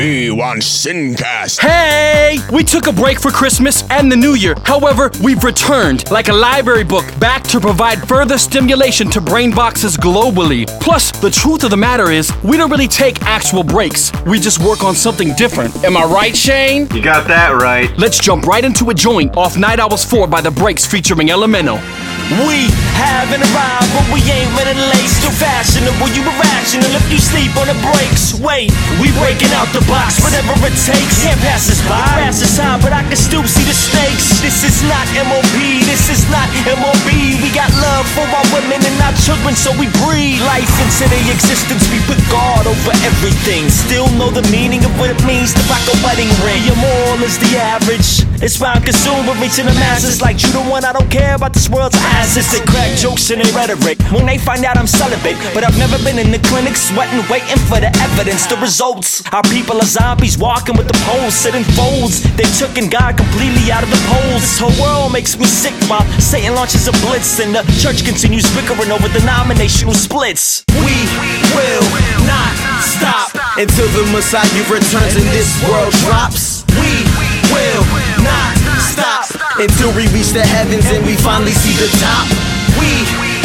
Sincast. Me want Sincast. Hey! We took a break for Christmas and the New Year. However, we've returned, like a library book, back to provide further stimulation to brain boxes globally. Plus, the truth of the matter is, we don't really take actual breaks. We just work on something different. Am I right, Shane? You got that right. Let's jump right into a joint off Night Owls 4 by The Breaks featuring Elemental. We haven't arrived, but we ain't running late. Still fashionable, you irrational if you sleep on the brakes. Wait, we breaking out the box, whatever it takes. Can't pass us by, pass us high, but I can still see the stakes. This is not MOB, this is not MOB. We got love for our women and our children, so we breathe life into their existence. We put God over everything. Still know the meaning of what it means to rock a wedding ring. Your moral is the average. It's round consumed, but reaching the masses like you the one. I don't care about this world's asses. They crack jokes and they rhetoric when they find out I'm celibate. But I've never been in the clinic sweating, waiting for the evidence, the results. Our people are zombies walking with the poles, sitting folds. They took and God completely out of the polls. This whole world makes me sick while Satan launches a blitz and the church continues bickering over denominational splits. We will not stop until the Messiah returns and this world drops. We will not stop Until we reach the heavens and we finally see the top. We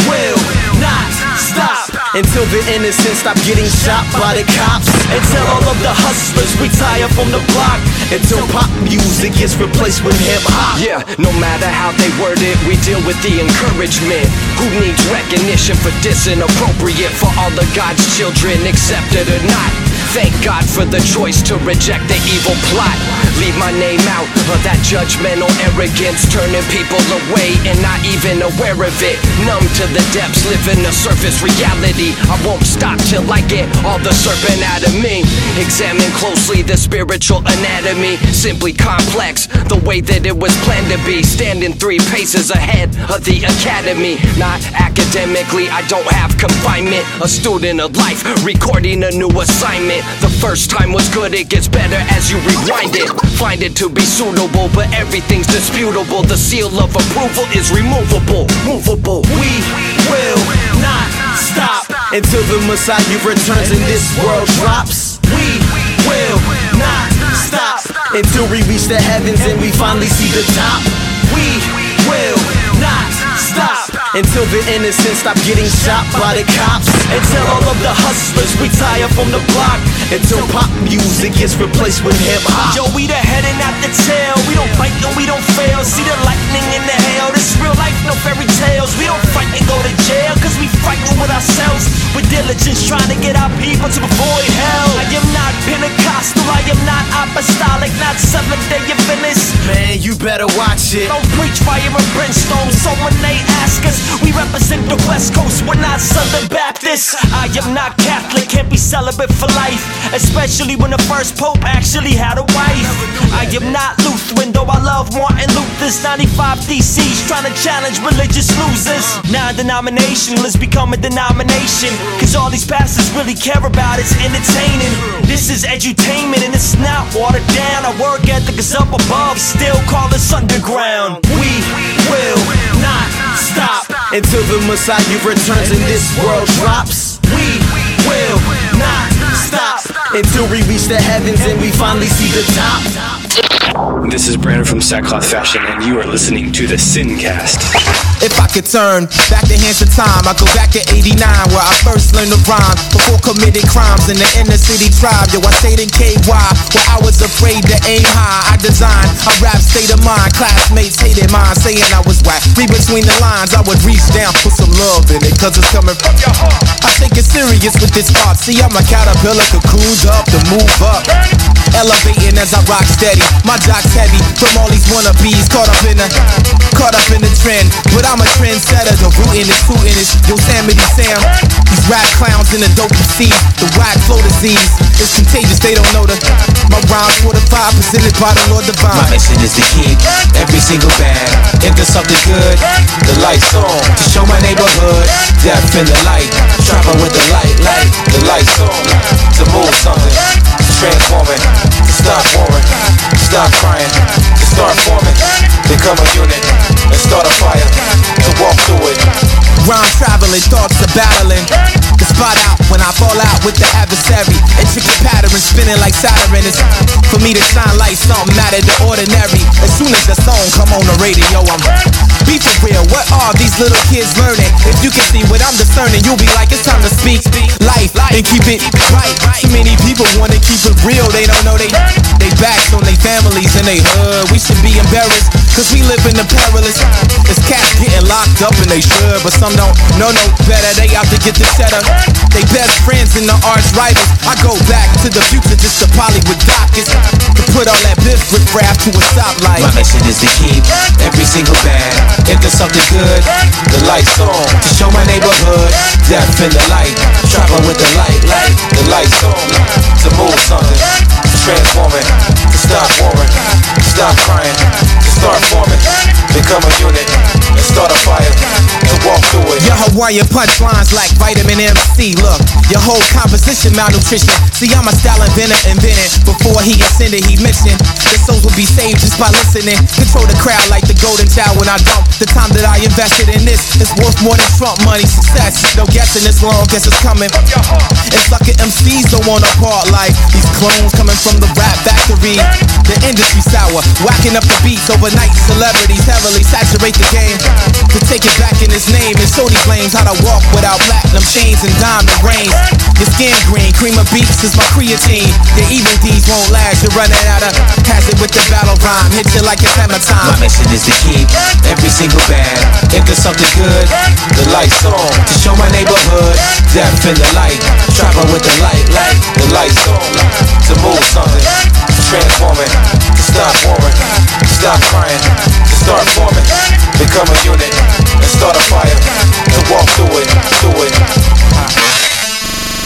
will not stop Until the innocent stop getting shot by the cops. until all of the hustlers retire from the block. Until pop music gets replaced with hip hop. Yeah, no matter how they word it, we deal with the encouragement. Who needs recognition for dissing appropriate for all of God's children, accepted or not? Thank God for the choice to reject the evil plot. Leave my name out of that judgmental arrogance, turning people away and not even aware of it. Numb to the depths, living a surface reality. I won't stop till I get all the serpent out of me. Examine closely the spiritual anatomy, simply complex, the way that it was planned to be. Standing three paces ahead of the academy, not academically. I don't have confinement, a student of life, recording a new assignment. The first time was good, it gets better as you rewind it. Find it to be suitable, but everything's disputable. The seal of approval is removable, movable. We will not stop Until the Messiah returns and this world drops. We will not stop Until we reach the heavens and we finally see the top. We will Until the innocent stop getting shot by the cops. until all of the hustlers retire from the block. Until pop music gets replaced with hip hop. Yo, we the head and not the tail. We don't bite and we don't fail. See the lightning in the hail. This real life, no fairy tales. We don't fight and go to jail, cause we fighting with ourselves. With diligence, trying to get our people to avoid hell. I am not Pentecostal, I am not apostolic, not Seventh day Adventist. Man, you better watch it. Don't preach fire and brimstone. So when they ask us, we represent the West Coast. We're not Southern Baptists. I am not Catholic, can't be celibate for life. Especially when the first Pope actually had a wife. I am not Lutheran, though I love Martin Luther's 95 theses, trying to challenge religious losers. Non denominational has become a denomination. Cause all these pastors really care about is entertaining. This is edutainment and it's not watered down. Our work ethic is up above, still call us underground. We will not stop Until the Messiah returns and this world drops. We will not stop Until we reach the heavens and we finally see the top. This is Brandon from Sackcloth Fashion, and you are listening to the Sincast. If I could turn back the hands of time, I'd go back to 89 where I first learned to rhyme before committing crimes in the inner city tribe. Yo, I stayed in KY where I was afraid to aim high. I designed a rap state of mind. Classmates hated mine, saying I was whack. Read between the lines, I would reach down, put some love in it, cause it's coming from your heart. I take it serious with this art. See, I'm a caterpillar, cocooned up to move up. Elevating as I rock steady. My jock's heavy from all these wannabes. Caught up in the, caught up in the trend. But I'm a trendsetter. The rootin' is hootin' is Yosemite Sam. These rap clowns in the dope you. The whack flow disease is contagious. They don't know the. My rhymes fortified, presented by the Lord Divine. My mission is to keep every single bag into something good. The lights on to show my neighborhood. Death in the light, trapping with the light, light, the lights on to move something, transforming, to stop warring, stop crying, to start forming, become a unit, and start a fire, to walk through it. battling, thoughts are battling. Spot out when I fall out with the adversary. Intricate pattern spinning like Saturn. It's for me to shine like something out of the ordinary. As soon as the song come on the radio, I'm be for real. What are these little kids learning? If you can see what I'm discerning, you'll be like, it's time to speak life and keep it right. Too many people wanna keep it real. They don't know they they backs on their families and they hood. We should be embarrassed, cause we live in the perilous. It's cats getting locked up and they should, but some don't know no better. They out to get the cheddar. They best friends in the arch rivals. I go back to the future just to poly with doctors. To put all that biff with rap to a stoplight. My mission is to keep every single bag. If there's something good, the lights on. To show my neighborhood, death in the light. Travel with the light, light, the lights on. To move something, to transform it, to stop warring, to stop crying, to start forming. Become a unit and start a fire to walk through it. Your Hawaiian punchlines like vitamin MC. Look, your whole composition malnutrition. See, I'm a style inventor, invented. Before he ascended, he mentioned the souls will be saved just by listening. Control the crowd like the golden child when I dump. The time that I invested in this is worth more than Trump money. Success, no guessing this long, guess it's coming. And sucker MCs don't want a part like these clones coming from the rap factory. The industry sour, whacking up the beats overnight. Celebrities heavily saturate the game. To take it back in his name, and Shorty claims how to walk without platinum chains and diamond rings. Your skin green, cream of beats is my creatine. Your even D's won't last, you're running out of hazard with the battle rhyme. Hit you like it's hammer time. My mission is to keep every single bag. If there's something good, the lights on. To show my neighborhood, death in the light. Travel with the light, light, the lights on. To move something, to stop warring, to stop crying, to start forming. Become a unit and start a fire. To walk through it, through it.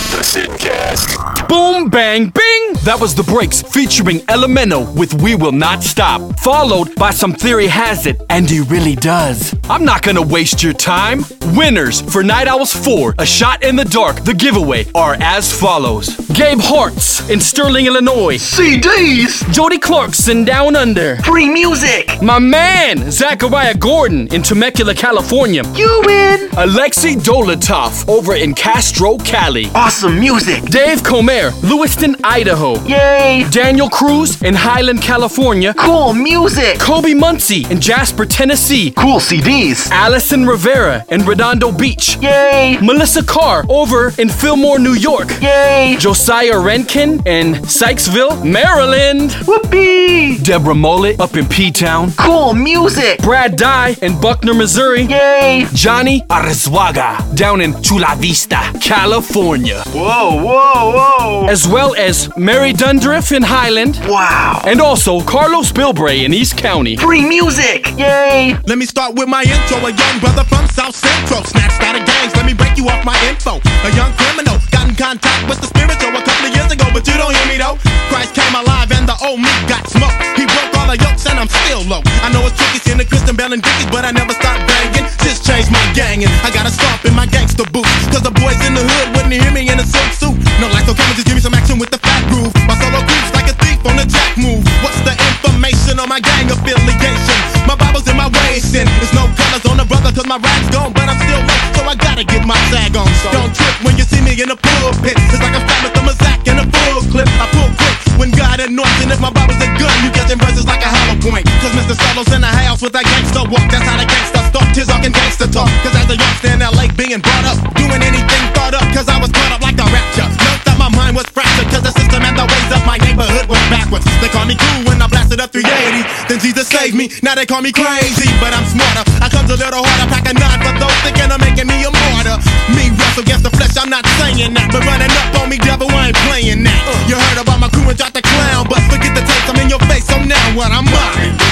The Sincast. Boom, bang, bing! That was The Breaks featuring Elemento with We Will Not Stop, followed by Some Theory Has It, and He Really Does. I'm not gonna waste your time. Winners for Night Owls 4, A Shot in the Dark, the giveaway, are as follows Gabe Hartz in Sterling, Illinois. CDs! Jody Clarkson down under. Free music! My man, Zachariah Gordon in Temecula, California. You win! Alexei Dolotov over in Castro, Cali. Awesome music! Dave Comer, Lewiston, Idaho. Yay! Daniel Cruz in Highland, California. Cool music! Kobe Muncie in Jasper, Tennessee. Cool CDs! Allison Rivera in Redondo Beach. Yay! Melissa Carr over in Fillmore, New York. Yay! Josiah Renkin in Sykesville, Maryland. Whoopee! Deborah Mullet up in P-Town. Cool music! Brad Dye in Buckner, Missouri. Yay! Johnny Arzuaga down in Chula Vista, California. Whoa, whoa, whoa! As well as Mary Dundriff in Highland. Wow! And also Carlos Bilbray in East County. Free music! Yay! Let me start with my intro. A young brother from South Central. Snatched out of gangs. Let me break you off my info. A young criminal. Got in contact with the spiritual a couple of years ago, but you don't hear me though. Christ came alive and the old me got smoked. And I'm still low. I know it's tricky seeing the Christian Bell and Dickies, but I never stop banging. Just changed my gang and I got a stomp in my gangster boots. Cause the boys in the hood wouldn't hear me in a silk suit. No lights, no camera, just give me some action with the fat groove. My solo creeps like a thief on a jack move. What's the information on my gang affiliation? My Bible's in my waist and there's no colors on the brother cause my rap's gone, but I'm still low, so I gotta get my sag on. So Don't trip when you see me in the pulpit. It's like a fat with a Mazak and a full clip. I pull quick when God anoints, and if my Bible's a gun, with that gangster walk. That's how the gangster start. Tears talking gangster talk. Cause as a youngster in LA being brought up, doing anything thought up, cause I was caught up like a rapture. Note that my mind was fractured, cause the system and the ways of my neighborhood was backwards. They call me cool when I blasted up 380. Then Jesus saved me, now they call me crazy, but I'm smarter. I come a little harder, pack a nine for those thinking of making me a martyr. Me wrestle against the flesh, I'm not saying that, but running up on me, devil, I ain't playing that. You heard about my crew and dropped the clown, but forget the taste. I'm in your face, so now what I'm mine.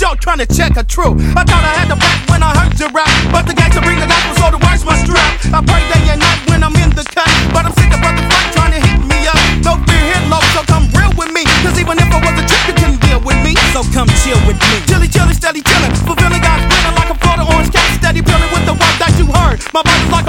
short trying to check a truth? I thought I had the back when I heard your rap, but the gangster bring the gospel, so the words must strap. I pray day and night when I'm in the cut, but I'm sick of brother fight trying to hit me up. No fear here, love, so come real with me. Cause even if I was a trick, you couldn't deal with me. So come chill with me. Chilly, chilly, steady, chillin'. Fulfilling God's plan like a Florida orange cat, steady peeling with the one that you heard. My body's like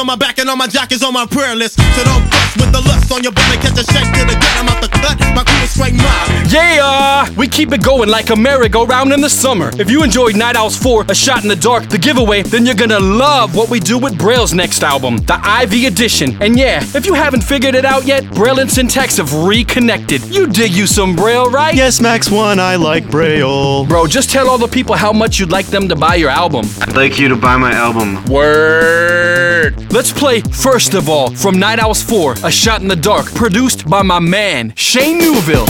on my back and on my jock is on my prayer list. So don't fuss with the lust on your butt and catch a shake to the gut. I'm out the cut, my crew is straight mob. Yeah! We keep it going like a merry-go-round in the summer. If you enjoyed Night Owls 4, A Shot in the Dark, The Giveaway, then you're gonna love what we do with Braille's next album, the IV Edition. And yeah, if you haven't figured it out yet, Braille and Syntax have reconnected. You dig you some Braille, right? Yes, Max 1, I like Braille. Bro, just tell all the people how much you'd like them to buy your album. I'd like you to buy my album. Word! Let's play, first of all, from Night Owls 4, A Shot in the Dark, produced by my man, Shane Newville.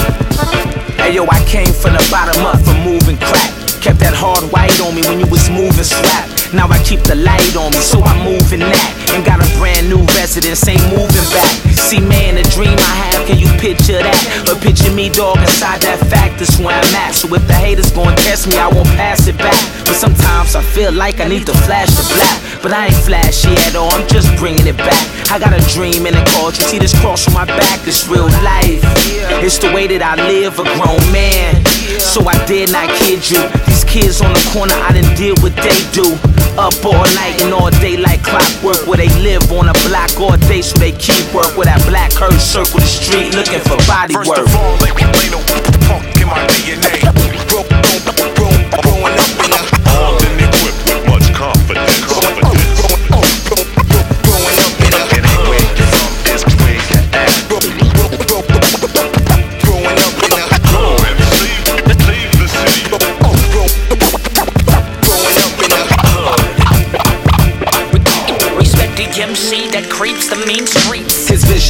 Hey yo, I came from the bottom up from moving crack. Kept that hard white on me when you was moving slap. Now I keep the light on me, so I'm moving that. And got a brand new residence, ain't moving back. See, man, the dream I have, can you picture that? But picture me, dog, inside that fact, where I'm at. So if the haters gon' test me, I won't pass it back. But sometimes I feel like I need to flash the black. But I ain't flashy at all, I'm just bringing it back. I got a dream and a culture, see this cross on my back, it's real life. It's the way that I live, a grown man. So I did not kid you. These kids on the corner, I didn't deal what they do. Up all night and all day like clockwork, where they live on a block all day, so they keep work. With that black curve circle the street, looking for body First work. of all, ain't, ain't no punk in my DNA. Creeps the. His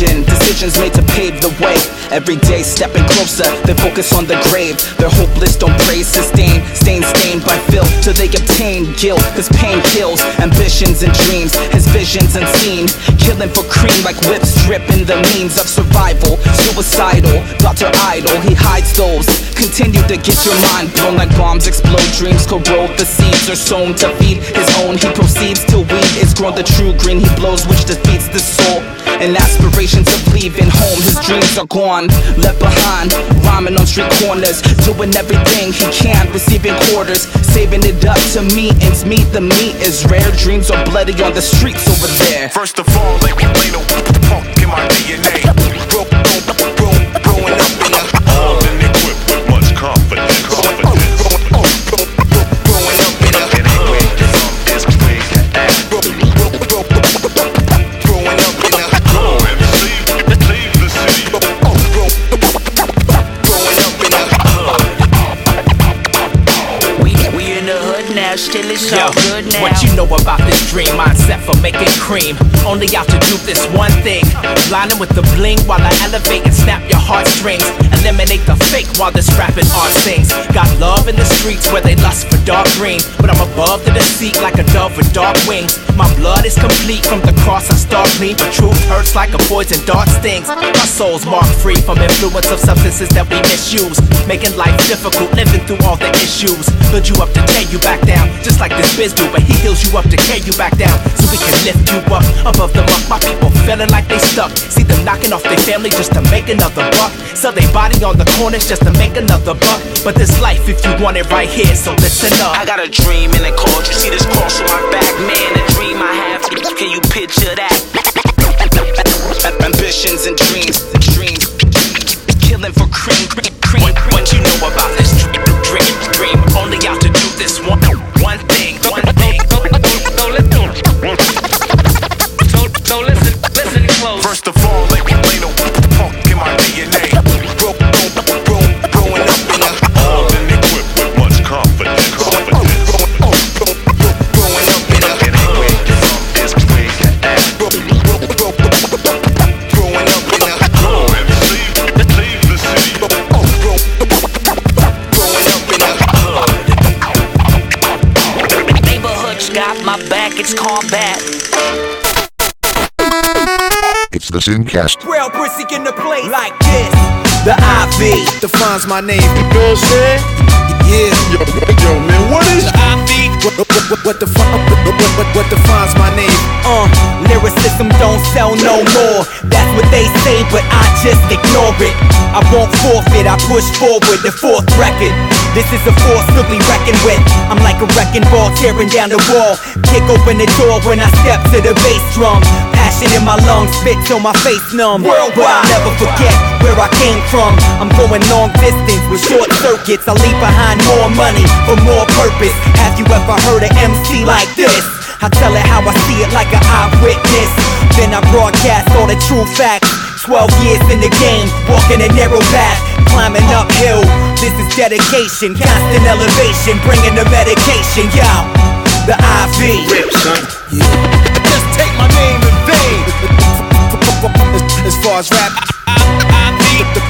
vision, decisions made to pave the way. Every day stepping closer, they focus on the grave. They're hopeless, don't pray, sustain. Stain stained by filth till they obtain guilt. Cause pain kills ambitions and dreams. His visions unseen, killing for cream like whips dripping the means of survival. Suicidal, Dr. Idol, he hides those. Continue to get your mind blown like bombs explode. Dreams corrode, the seeds are sown to feed his own. He proceeds to weed is grown the true green he blows, which defeats the soul. And aspirations of leaving home, his dreams are gone, left behind. Rhyming on street corners, doing everything he can, receiving quarters, saving it up to meet ends meet. The meat is rare, dreams are bloody on the streets over there. First of all, ain't, ain't no punk in my DNA. Good now. what you know about dream? Mindset for making cream. Only out to do this one thing. Blinding with the bling while I elevate and snap your heartstrings. Eliminate the fake while this rapping art sings. Got love in the streets where they lust for dark green. But I'm above the deceit like a dove with dark wings. My blood is complete from the cross I stalk me. But truth hurts like a poison dart stings. My soul's marked free from influence of substances that we misuse. Making life difficult, living through all the issues. Build you up to tear you back down, just like this biz do. But he heals you up to carry you back down, so we can lift you up above the muck. My people feeling like they stuck. See them knocking off their family just to make another buck. Sell their body on the corners just to make another buck. But this life, if you want it right here, so listen up. I got a dream and a cause. You see this cross on my back, man. The dream I have. Can you picture that? Ambitions and dreams, dreams, killing for cream, cream, cream. What, what you know about this the Sincast. Real pussy in the place like this. The IV defines my name. You know what I'm saying? Yeah. Yo, yo, man, what is the IV? What, what, what, what, the fuck? What, what, what defines my name? Uh, lyricism don't sell no more. That's what they say, but I just ignore it. I won't forfeit, I push forward the fourth record. This is a force to be reckoned with. I'm like a wrecking ball tearing down the wall. Kick open the door when I step to the bass drum. Passion in my lungs, spit till my face numb. Worldwide, but I'll never forget where I came from. I'm going long distance with short circuits. I leave behind more money for more purpose. Have you ever heard an MC like this? I tell it how I see it like an eyewitness. Then I broadcast all the true facts. 12 years in the game, walking a narrow path, climbing uphill. This is dedication, constant elevation, bringing the medication, yo. The IV. Rip, son. Just take my name in vain. As far as rap,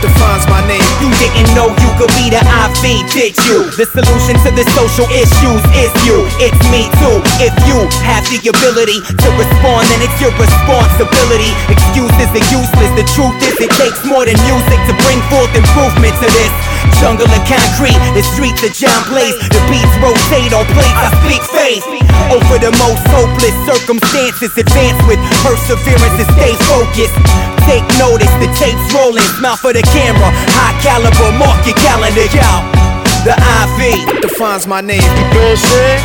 defines my name. You didn't know you could be the IV, did you? The solution to the social issues is you. It's me too. If you have the ability to respond, then it's your responsibility. Excuses are useless. The truth is, it takes more than music to bring forth improvement to this. Jungle of concrete, the streets of John Blaze. The beats rotate on plates, I speak faith. Over the most hopeless circumstances, advance with perseverance and stay focused. Take notice, the tape's rolling, smile for the camera. High caliber, mark your calendar, yo. The IV defines my name. You know what I'm saying?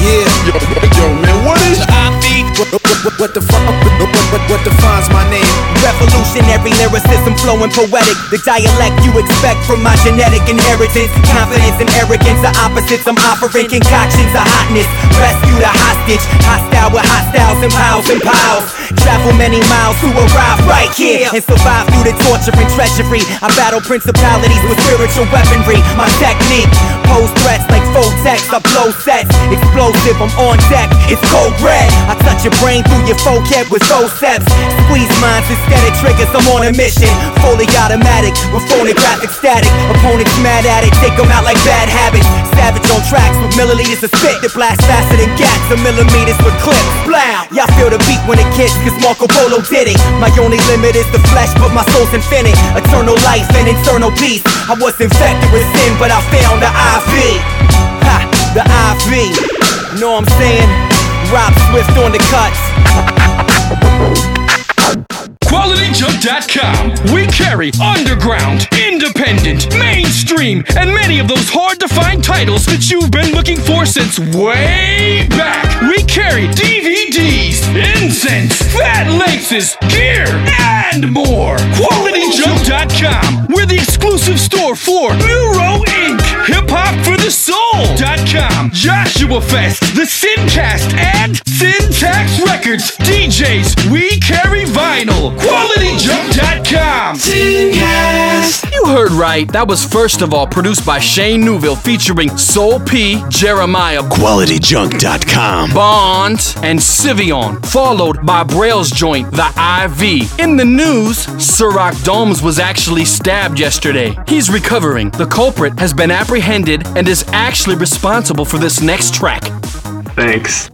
Yeah. Yo, yo, man, what is IV? What, what, the fuck? What, what, what defines my name? Revolutionary lyricism flowing poetic. The dialect you expect from my genetic inheritance. Confidence and arrogance are opposites. I'm offering concoctions of hotness. Rescue the hostage. Hostile with hostiles and piles and piles. Travel many miles to arrive right here and survive through the torture and treachery. I battle principalities with spiritual weaponry. My technique pose threats like full text. I blow sets. Explosive, I'm on deck. It's cold red. I touch your brain through your vocab with forceps. Squeeze minds instead of triggers. I'm on a mission. Fully automatic with phonographic static. Opponents mad at it. Take them out like bad habits. Savage on tracks with milliliters of spit that blast faster than gats. And millimeters with clips. Blow. Y'all feel the beat when it kicks, cause Marco Polo did it. My only limit is the flesh, but my soul's infinite. Eternal life and internal peace. I was infected with sin, but I found the IV. Ha, the IV. Know what I'm saying? Rob Swift on the cuts. QualityJump.com. We carry underground, independent, mainstream, and many of those hard to find titles that you've been looking for since way back. We carry DVDs, incense, fat laces, gear, and more. QualityJump.com. We're the exclusive store for Neuro Inc., Hip Hop for the Soul.com, Joshua Fest, The Sincast, and Syntax Records. DJs, we carry vinyl. QualityJump.com. Syncast. You heard right. That was first of all produced by Shane Newville featuring Soul P, Jeremiah, QualityJunk.com. Bond, and Sivion, followed by Braille's joint, The IV. In the news, Ciroc Domes was actually stabbed yesterday. He's recovering. The culprit has been apprehended and is actually responsible for this next track. Thanks.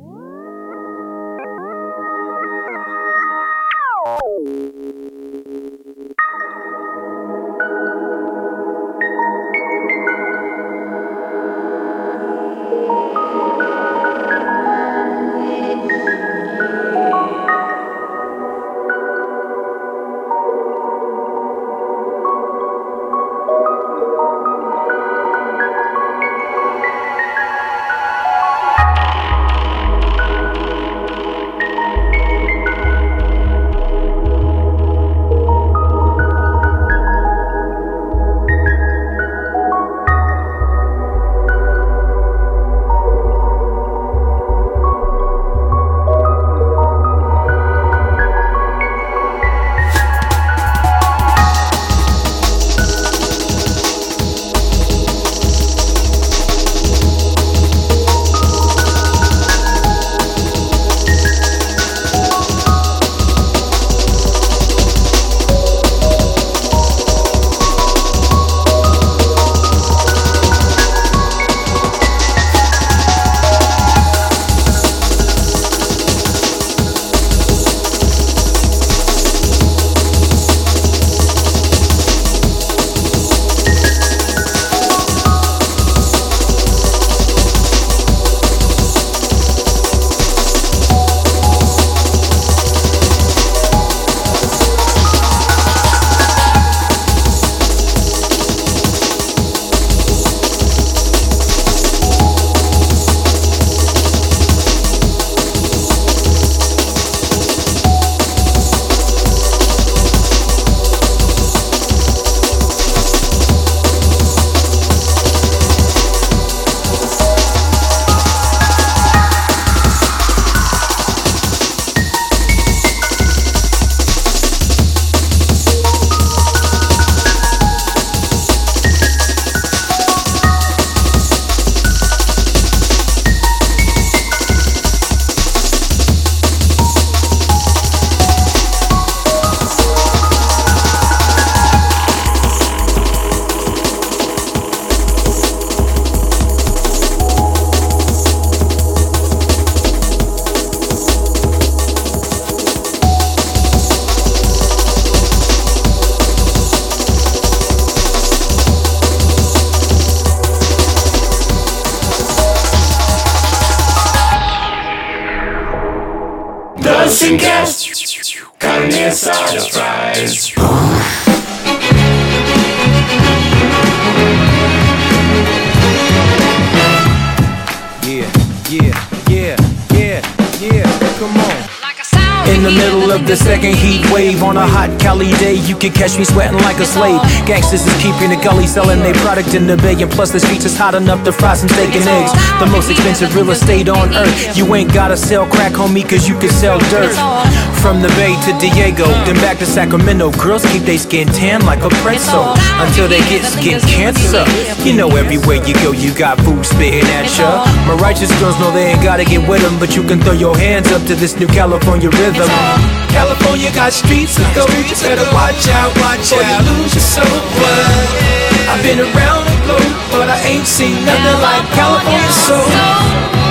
The second heat wave on a hot Cali day, you can catch me sweating like a slave. Gangsters is keeping the gully selling their product in the bay, and plus the streets is hot enough to fry some steak and eggs. The most expensive real estate on earth. You ain't gotta sell crack, homie, cause you can sell dirt. From the Bay to Diego, then back to Sacramento. Girls keep their skin tan like a pretzel until they get skin cancer. You know, everywhere you go, you got food spitting at ya. My righteous girls know they ain't gotta get with them, but you can throw your hands up to this new California rhythm. California got streets of gold, you better watch out, watch out, you lose your soul. I've been around the globe, but I ain't seen nothing like California soul.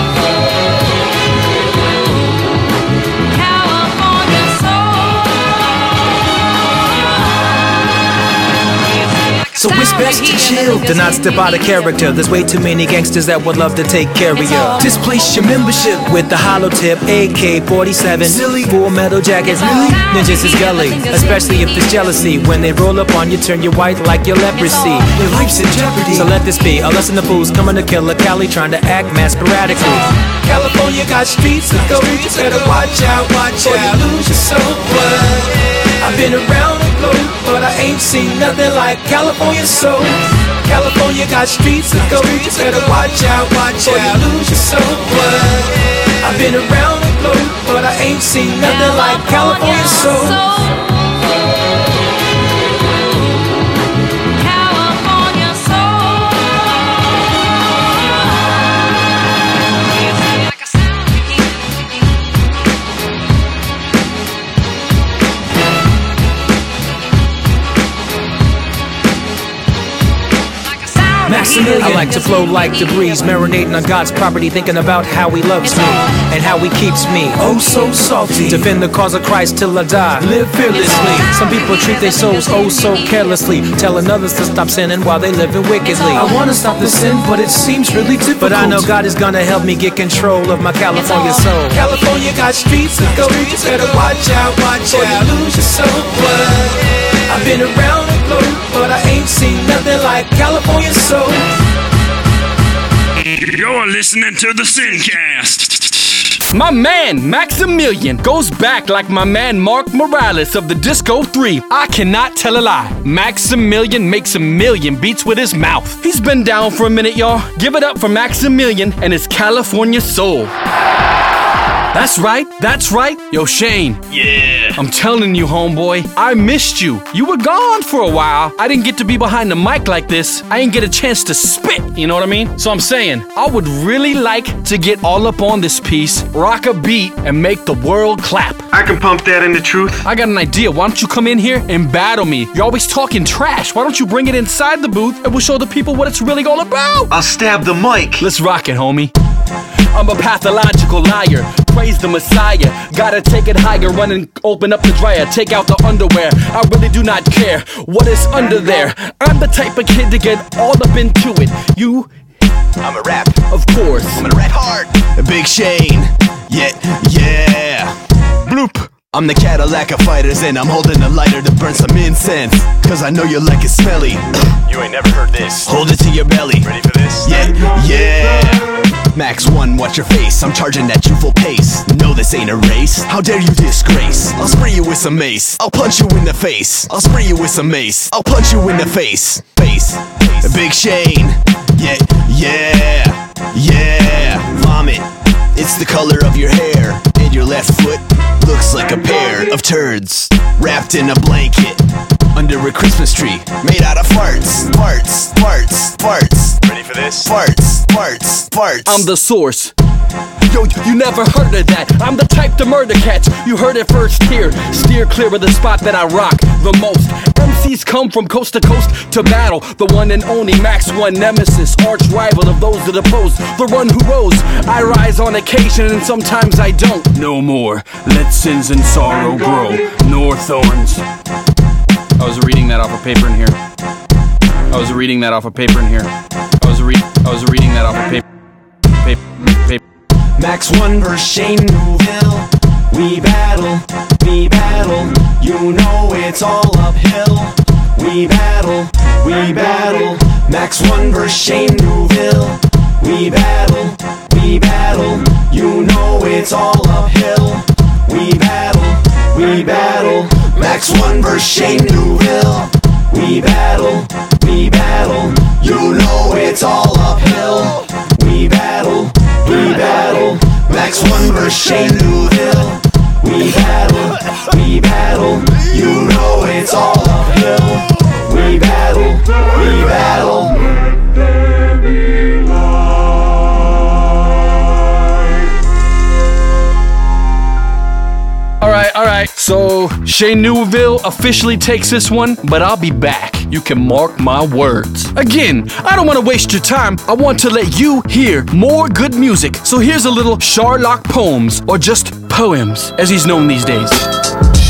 So it's best to chill, to not step out of character. There's way too many gangsters that would love to take care of you. Displace your membership with the hollow tip, AK 47. Silly full metal jackets, really? Ninjas is gully, especially if it's jealousy. When they roll up on you, turn you white like your leprosy. Your life's in jeopardy. So let this be a lesson to fools coming to kill a Cali, trying to act masqueradically. California got streets of gold, you better watch out, watch out, or you lose your soul. I've been around but I ain't seen nothing like California soul. California got streets of gold, you better watch out, watch out, you lose your soul. I've been around the globe, but I ain't seen nothing like California soul. I like to flow like the breeze, marinating on God's property, thinking about how He loves me and how He keeps me. Oh, so salty. Defend the cause of Christ till I die. Live fearlessly. Some people treat their souls oh so carelessly, telling others to stop sinning while they living wickedly. I wanna stop the sin, but it seems really difficult. But I know God is gonna help me get control of my California soul. California got streets of go. you better watch out, watch out, you lose your soul. I've been around the globe, but I ain't seen nothing like California soul. You're listening to the Sincast. My man, Maximilian, goes back like my man Mark Morales of the Disco 3. I cannot tell a lie. Maximilian makes a million beats with his mouth. He's been down for a minute, y'all. Give it up for Maximilian and his California soul. That's right, that's right. Yo, Shane. Yeah. I'm telling you, homeboy, I missed you. You were gone for a while. I didn't get to be behind the mic like this. I didn't get a chance to spit, you know what I mean? So I'm saying, I would really like to get all up on this piece, rock a beat, and make the world clap. I can pump that into truth. I got an idea. Why don't you come in here and battle me? You're always talking trash. Why don't you bring it inside the booth and we'll show the people what it's really all about? I'll stab the mic. Let's rock it, homie. I'm a pathological liar. Praise the Messiah. Gotta take it higher. Run and open up the dryer. Take out the underwear. I really do not care what is under there. I'm the type of kid to get all up into it. You. I'm a rap. Of course. I'm gonna rap hard. Big Shane, yeah, yeah. Bloop. I'm the Cadillac of fighters, and I'm holding a lighter to burn some incense. Cause I know you like it smelly. You ain't never heard this. Hold it to your belly. Ready for this? Yeah, yeah. Max 1, watch your face. I'm charging at you full pace. No, this ain't a race. How dare you disgrace? I'll spray you with some mace. I'll punch you in the face. I'll spray you with some mace. I'll punch you in the face. Face. Big Shane. Yeah, yeah, yeah. Vomit. It's the color of your hair. And your left foot looks like a pair of turds wrapped in a blanket under a Christmas tree made out of farts, farts, farts, farts. Ready for this? Farts, farts, farts. I'm the source. Yo, you never heard of that. I'm the type to murder cats. You heard it first here. Steer clear of the spot that I rock the most. MCs come from coast to coast to battle. The one and only Max One Nemesis, arch rival of those that oppose. The one who rose. I rise on occasion and sometimes I don't. No more. Let sins and sorrow grow, nor thorns. I was reading that off a paper in here. I was reading that off a paper in here. I was re- I was reading that off a paper. Paper. Max 1 versus Shane Newville. We battle, we battle, you know it's all uphill. We battle, we battle, Max 1 versus Shane Newville. We battle, we battle, you know it's all uphill. We battle, we battle, Max 1 versus Shane Newville. We battle, we battle, you know it's all uphill. We battle, we battle, 1 versus Shane Newville. We battle, we battle, you know it's all uphill. We battle, we battle. All right. So Shane Newville officially takes this one, but I'll be back. You can mark my words. Again, I don't want to waste your time. I want to let you hear more good music. So here's a little Sharlock poems, or just poems, as he's known these days.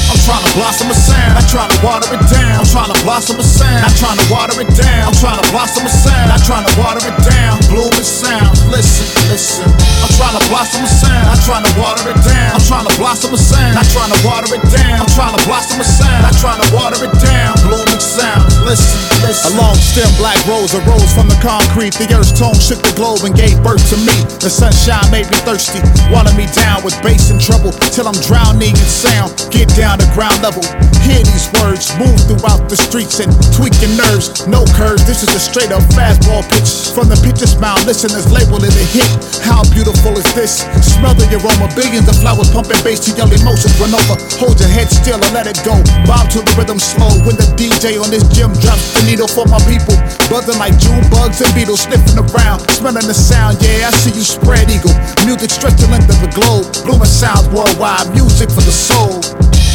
I'm trying to blossom a sound. I'm trying to water it down. I'm trying to blossom a sound. Trying to water it down. I'm trying to blossom a sound. Trying to water it down. Blooming sounds. Listen, listen. I'm trying to blossom a sound. Trying to water it down. I'm trying to blossom a sound. I'm trying to water it down. I'm trying to blossom a sound. I'm trying to water it down. Blooming sounds. Listen, listen. A long stem black rose arose from the concrete. The earth's tone shook the globe and gave birth to me. The sunshine made me thirsty, water me down with bass and treble till I'm drowning in sound. Get down to ground level. Hear these words, move throughout the streets and tweak your nerves. No curves, this is a straight up fastball pitch. From the pitcher's mound, listeners label it a hit. How beautiful is this? Smell the aroma, billions of flowers pumping bass your emotions run over. Hold your head still and let it go. Bob to the rhythm slow. When the DJ on this gym drops the needle for my people, buzzing like June bugs and beetles sniffing around, smelling the sound. Yeah, I see you spread eagle. Music stretch the length of the globe. Blooming sounds worldwide, music for the soul.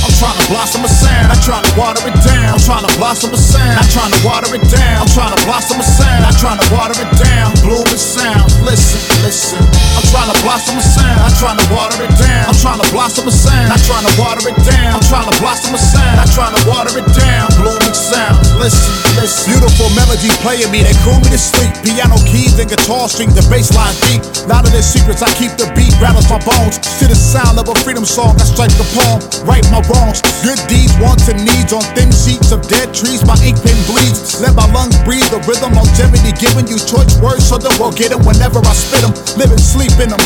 I'm trying to blossom a sound. I'm trying to water it down. I'm trying to blossom a sound. I'm trying to water it down. I'm trying to blossom a sound. I'm trying to water it down. Blooming sounds. Listen, listen. I'm trying to blossom a sound. I'm trying to water it down. I'm trying to blossom a sound. I'm trying to water it down. I'm trying to blossom a sound. I'm trying to water it down. Blooming sound. Listen, listen. Beautiful melodies playing me. They cool me to sleep. Piano keys and guitar strings. The bass line deep. Lot of their secrets. I keep the beat. Rattles my bones. To the sound of a freedom song. I strike the palm. Right my wrongs. Good deeds, wants, and needs on thin sheets of dead trees. My ink pen bleeds. Let my lungs breathe the rhythm, longevity, giving you choice words so the world get get 'em whenever I spit 'em. Live and sleep in 'em.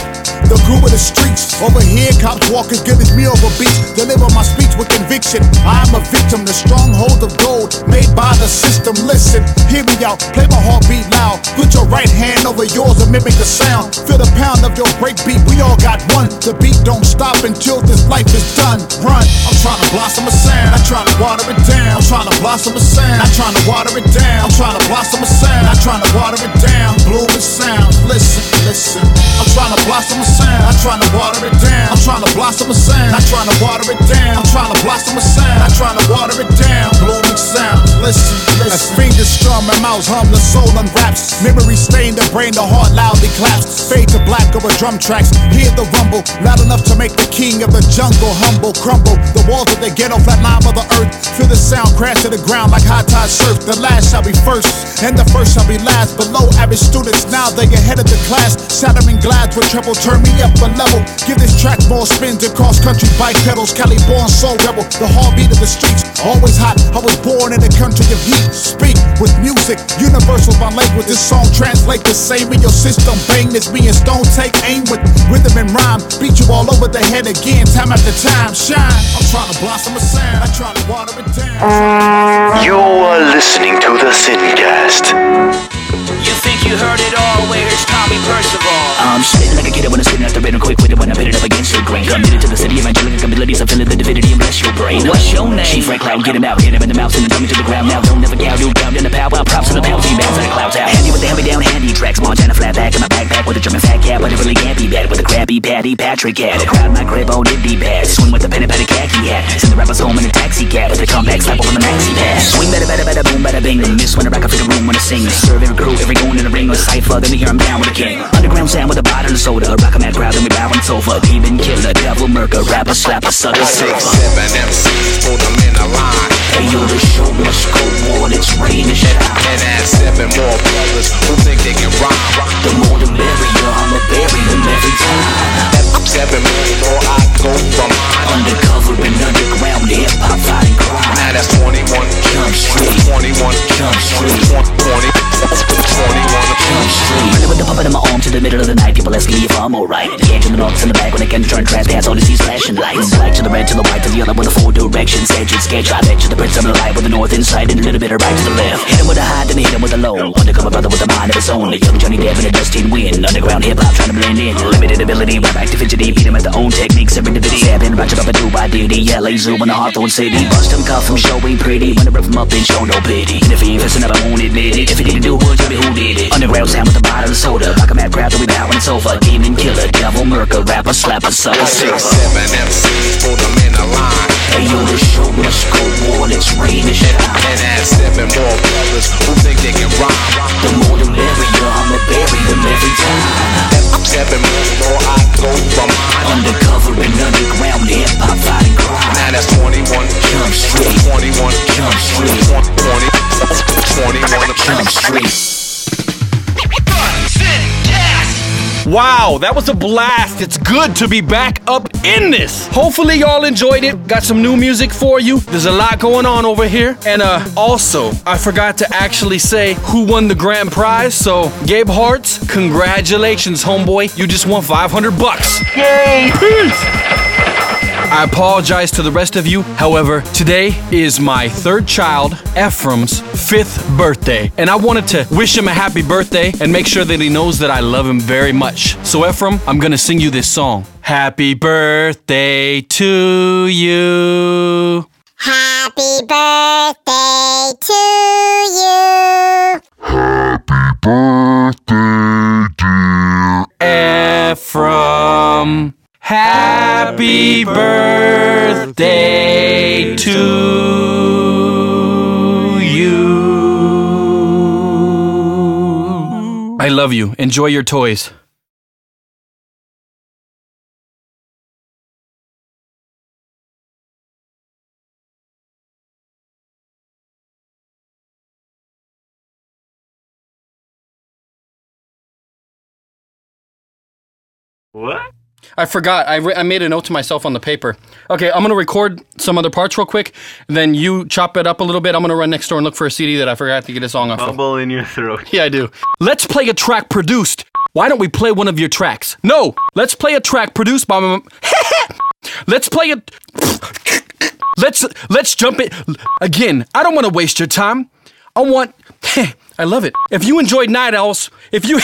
The groove of the streets. Over here, cops walk as me over beats. Deliver my speech with conviction. I am a victim, the stronghold of gold made by the system. Listen, hear me out, play my heartbeat loud. Put your right hand over yours and mimic the sound. Feel the pound of your breakbeat. We all got one. The beat don't stop until this life is done. Run. I'm trying to blossom a sound. I'm trying to water it down. I'm trying to blossom a sound. I'm trying to water it down. I'm trying to blossom a sound. I'm trying to water it down. Bloom Blooming sounds. Listen, listen. I'm trying to blossom a sound. I'm trying to water it down. I'm trying to blossom a sound. I'm trying to water it down. I'm trying to blossom a sound. I'm trying to water it down. Blooming sounds. Listen, listen. As fingers strum and mouths hum, the soul unwraps. Memory stain the brain, the heart loudly claps. Fade to black over drum tracks. Hear the rumble, loud make the king of the jungle humble, crumble. The walls of the ghetto, flat line of the earth. Feel the sound crash to the ground like high tide surf. The last shall be first, and the first shall be last. Below average students, now they get ahead of the class. Shattering glass with treble, turn me up a level. Give this track more spins across country bike pedals. Cali born soul rebel, the heartbeat of the streets. Always hot, I was born in the country of heat. Speak with music, universal my language. This song translate the same in your system. Bang this being stone, take aim with rhythm and rhyme. Beat you all over the head again, time after time. Shine. I'm trying to blossom a sound, I'm trying to water it down. You are listening to the Sincast. You think you heard it all? Where's Tommy Percival? I'm spitting like a kid when I'm spitting after rhythm, quick with it when I put it up against your grain. Committed to the city, evangelical abilities, I'm feeling the divinity and bless your brain. What's your name? Chief Red Cloud, get him out, hit him in the mouth, send him dummy to the ground. Now don't never cow, you down in the power, props to the penalty, bounce in the clouds out. Handy with the hand me down, handy tracks, Montana flat back in my backpack with a German fat cat, but it really can't be bad with a crabby patty Patrick hat. Crowd my crib, oh, did be bad. Swing with the pen and petty khaki hat. Send the rappers home in a taxi cab with the comeback slap on the maxi pad. Swing better, better, better, boom, better bing. Miss when I rock up in the I. Serve every crew, every goon in the ring or cipher. Then we hear I'm down with the king. Underground sound with a bottle of soda. Rock a mad crowd, then we bow on sofa. Demon killer, devil murker, rapper, slapper, sucker, surfer. Seven MCs, put them in a line. Hey yo, the show must go on, it's raining shit. And add seven more brothers who think they can rhyme. The more the merrier, I'ma bury them every time seven million more I go from Undercover and underground, hip hop fighting crime. Now that's 21 Jump Street. 21 Jump Street. 21 Jump Street. With the puppet in my arm to the middle of the night People ask me if I'm alright. The Yeah, in the knocks in the back when I can turn trash pants All these these flashing lights Black to the red to the white to the other with the four directions Edge and sketch, I bet you the prints of the light With the north inside and a little bit of right to the left. Hit him with a high, then hit him with a low. Undercover brother with a mind of his own. A young Johnny Depp and a Justin Win. Underground hip-hop trying to blend in. Limited ability, rap active fidgety. Beat him at the own techniques. Every divinity. Stabbing, ratchet up and do by duty. Yeah, lazy when the Hawthorne City. Bust him, cuff him, show ain't pretty. When I rip him up and show no pity. And if he ain't fessing up, I won't admit it. If he didn't do it, tell me who did it. Underground sound with the bottle of soda. Like a mad crowd we bow and sofa. Demon killer, devil, murker, rapper, slapper, sucker, Six, seven MCs, put them in a line. Hey yo, the show must go on, it's rain and shine. And add seven more brothers who think they can rhyme. The more the merrier, I'ma bury them every time. I'm Seven more, more I for mine. Undercover and underground hip hop fighting crime. Now that's 21 Jump Street. 21 Jump Street. 20, 21 Jump Street. Wow, that was a blast. It's good to be back up in this. Hopefully y'all enjoyed it. Got some new music for you. There's a lot going on over here. And uh also, I forgot to actually say who won the grand prize. So, Gabe Hartz, congratulations, homeboy. You just won 500 bucks. Yay! Peace. I apologize to the rest of you. However, today is my third child, Ephraim's fifth birthday. And I wanted to wish him a happy birthday and make sure that he knows that I love him very much. So, Ephraim, I'm gonna sing you this song. Happy birthday to you. Happy birthday love you. Enjoy your toys. I forgot. I, re- I made a note to myself on the paper. Okay, I'm gonna record some other parts real quick. Then you chop it up a little bit. I'm gonna run next door and look for a CD that I forgot to get a song off of. In your throat. Yeah, I do. Let's play a track produced. Why don't we play one of your tracks? No, let's play a track produced by. my- let's play a. Let's let's jump it again. I don't want to waste your time. I want. I love it. If you enjoyed Night Owls, if you